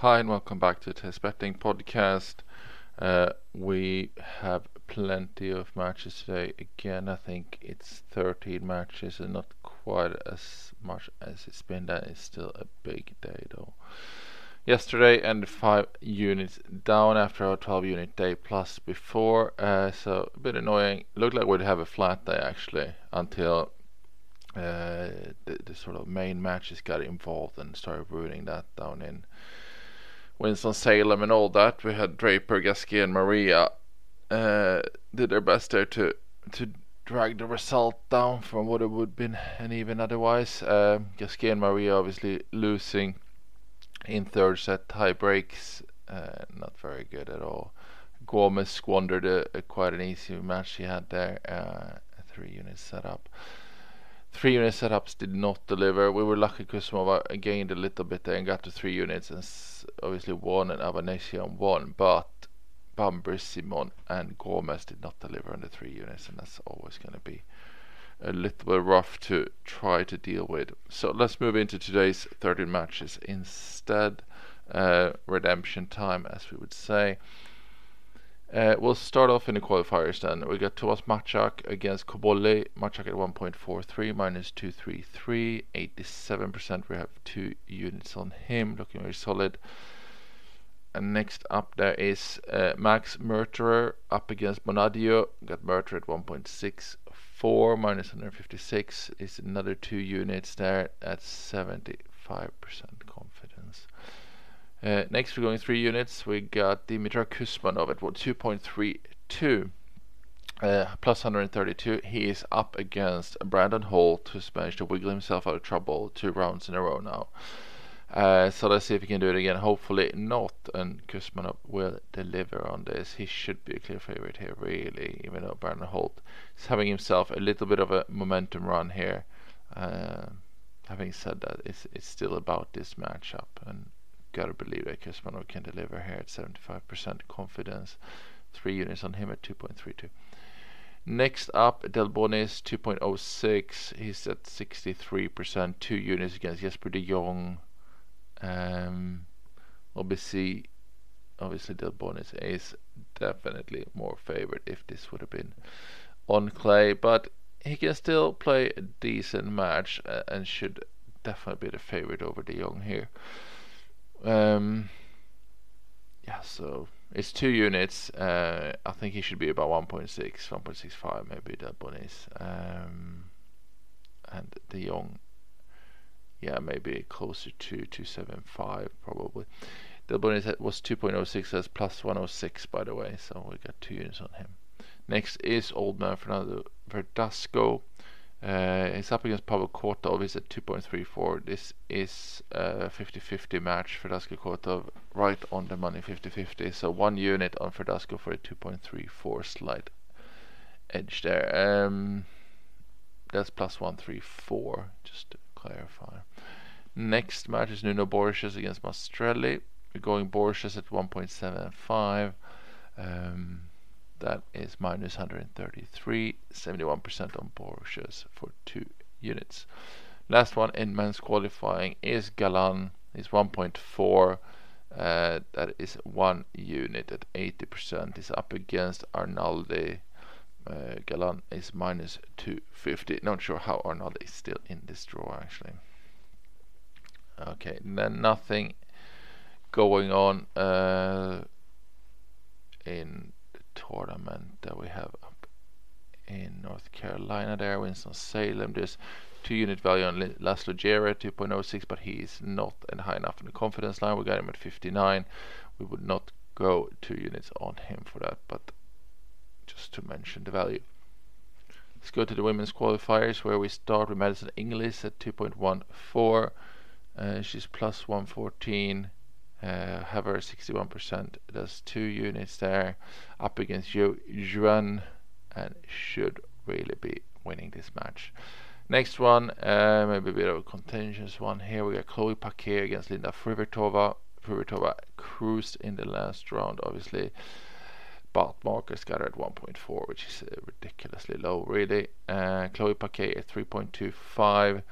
Hi, and welcome back to Tennis Betting Podcast. Uh, we have plenty of matches today. Again, I think it's 13 matches and not quite as much as it's been. That is still a big day, though. Yesterday, and 5 units down after our 12 unit day plus before, uh, so a bit annoying. Looked like we'd have a flat day actually until uh, the, the sort of main matches got involved and started ruining that down in Winston-Salem and all that. We had Draper, Gasquet, and Maria uh, did their best there to to drag the result down from what it would have been and even otherwise. Uh, Gasquet and Maria obviously losing in third set tie breaks. Uh, not very good at all. Gomez squandered a, a, quite an easy match he had there. Uh, a three unit setup. Three unit setups did not deliver. We were lucky Kusumova gained a little bit there and got to three units and obviously won and Avanesyan won, but Bamber, Simon and Gomez did not deliver on the three units and that's always going to be a little bit rough to try to deal with. So let's move into today's 13 matches instead. Uh, redemption time, as we would say. Uh, we'll start off in the qualifiers then. We got Tomas Machac against Kobole. Machac at 1.43 minus 233, 87%. We have two units on him, looking very solid. And next up there is uh, Max Marterer up against Bonadio. Got Marterer at 1.64 minus 156. Is another two units there at 75% confidence. Uh, next, we're going three units. We got Dimitar Kuzmanov at 2.32. Uh, plus 132. He is up against Brandon Holt, who's managed to wiggle himself out of trouble two rounds in a row now. Uh, so let's see if he can do it again. Hopefully not, and Kuzmanov will deliver on this. He should be a clear favorite here, really, even though Brandon Holt is having himself a little bit of a momentum run here. Uh, having said that, it's, it's still about this matchup, and gotta believe that Kuzmanov can deliver here at 75% confidence. Three units on him at 2.32. Next up, Delbonis 2.06. He's at 63%. Two units against Jesper de Jong. Um, obviously, obviously Delbonis is definitely more favored if this would have been on clay, but he can still play a decent match uh, and should definitely be the favorite over de Jong here. Um, yeah, so it's two units. Uh, I think he should be about 1.6, 1.65 maybe that is. Um, and de Jong, yeah, maybe closer to 275 probably. Delbonis was 2.06 as plus 106 by the way, so we got two units on him. Next is Old Man Fernando Verdasco. Uh, up against Pavel Kotov. He's at 2.34. This is a 50-50 match. Verdasco Kotov right on the money 50-50. So one unit on Verdasco for a 2.34 slight edge there. Um, that's plus 134, just to clarify. Next match is Nuno Borges against Maestrelli. We're going Borges at 1.75. Um, that is minus 133, 71% on Borges for two units. Last one in men's qualifying is Galan. Is 1.4. Uh, that is one unit at 80%. Is up against Arnaldi. Uh, Galan is minus 250. Not sure how Arnaldi is still in this draw actually. Okay, then nothing going on uh, in tournament that we have up in North Carolina there, Winston-Salem. There's two unit value on Laslo Djere, 2.06, but he's not high enough in the confidence line. We got him at 59. We would not go two units on him for that, but just to mention the value. Let's go to the women's qualifiers where we start with Madison Inglis at 2.14. Uh, she's plus 114 uh, have 61%. There's two units there up against Yu Yuan and should really be winning this match. Next one, uh, maybe a bit of a contentious one here. We got Chloe Paquet against Linda Fruhvirtova. Fruhvirtova cruised in the last round, obviously. But Marcus got her at 1.4, which is uh, ridiculously low, really. Uh, Chloe Paquet at 3.25,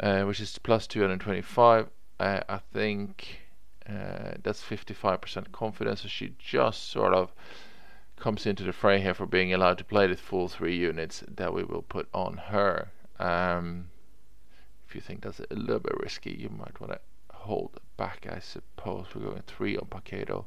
uh, which is plus 225. Uh, I think Uh, that's 55% confidence, so she just sort of comes into the fray here for being allowed to play the full three units that we will put on her. Um, if you think that's a little bit risky, you might want to hold back, I suppose. We're going three on Paquedo,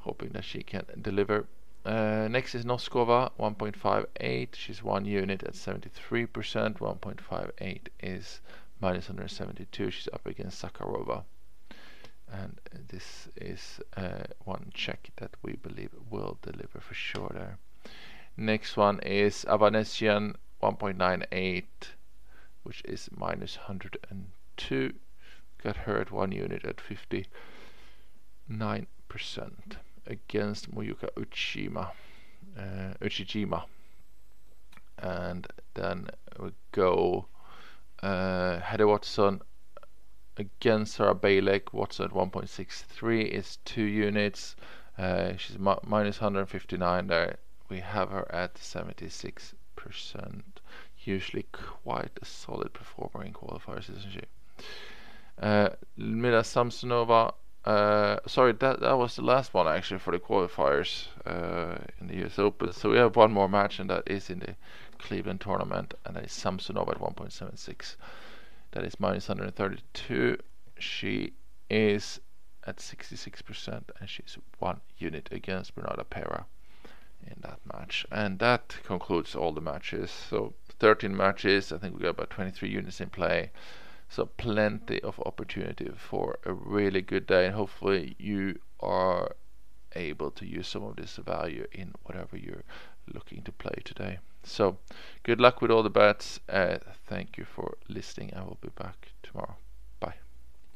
hoping that she can deliver. Uh, next is Noskova, 1.58. She's one unit at 73%. 1.58 is minus 172. She's up against Zakharova. And this is uh, one check that we believe will deliver for sure there. Next one is Avanesyan, 1.98, which is minus 102. Got her at one unit at 59% against Moyuka Uchima, uh, Uchijima. And then we go uh, Watson against Sara Bejlek. Watson at 1.63 is two units. Uh, she's mi- minus 159 there. We have her at 76%. Usually quite a solid performer in qualifiers, isn't she? Uh, Ludmila Samsonova uh, sorry, that that was the last one actually for the qualifiers uh, in the US Open. So we have one more match, and that is in the Cleveland tournament, and that is Samsonov at 1.76. That is minus 132. She is at 66%, and she's one unit against Bernarda Pera in that match. And that concludes all the matches. So 13 matches. I think we got about 23 units in play. So plenty of opportunity for a really good day, and hopefully you are able to use some of this value in whatever you're looking to play today. So good luck with all the bets. Uh, thank you for listening. I will be back tomorrow.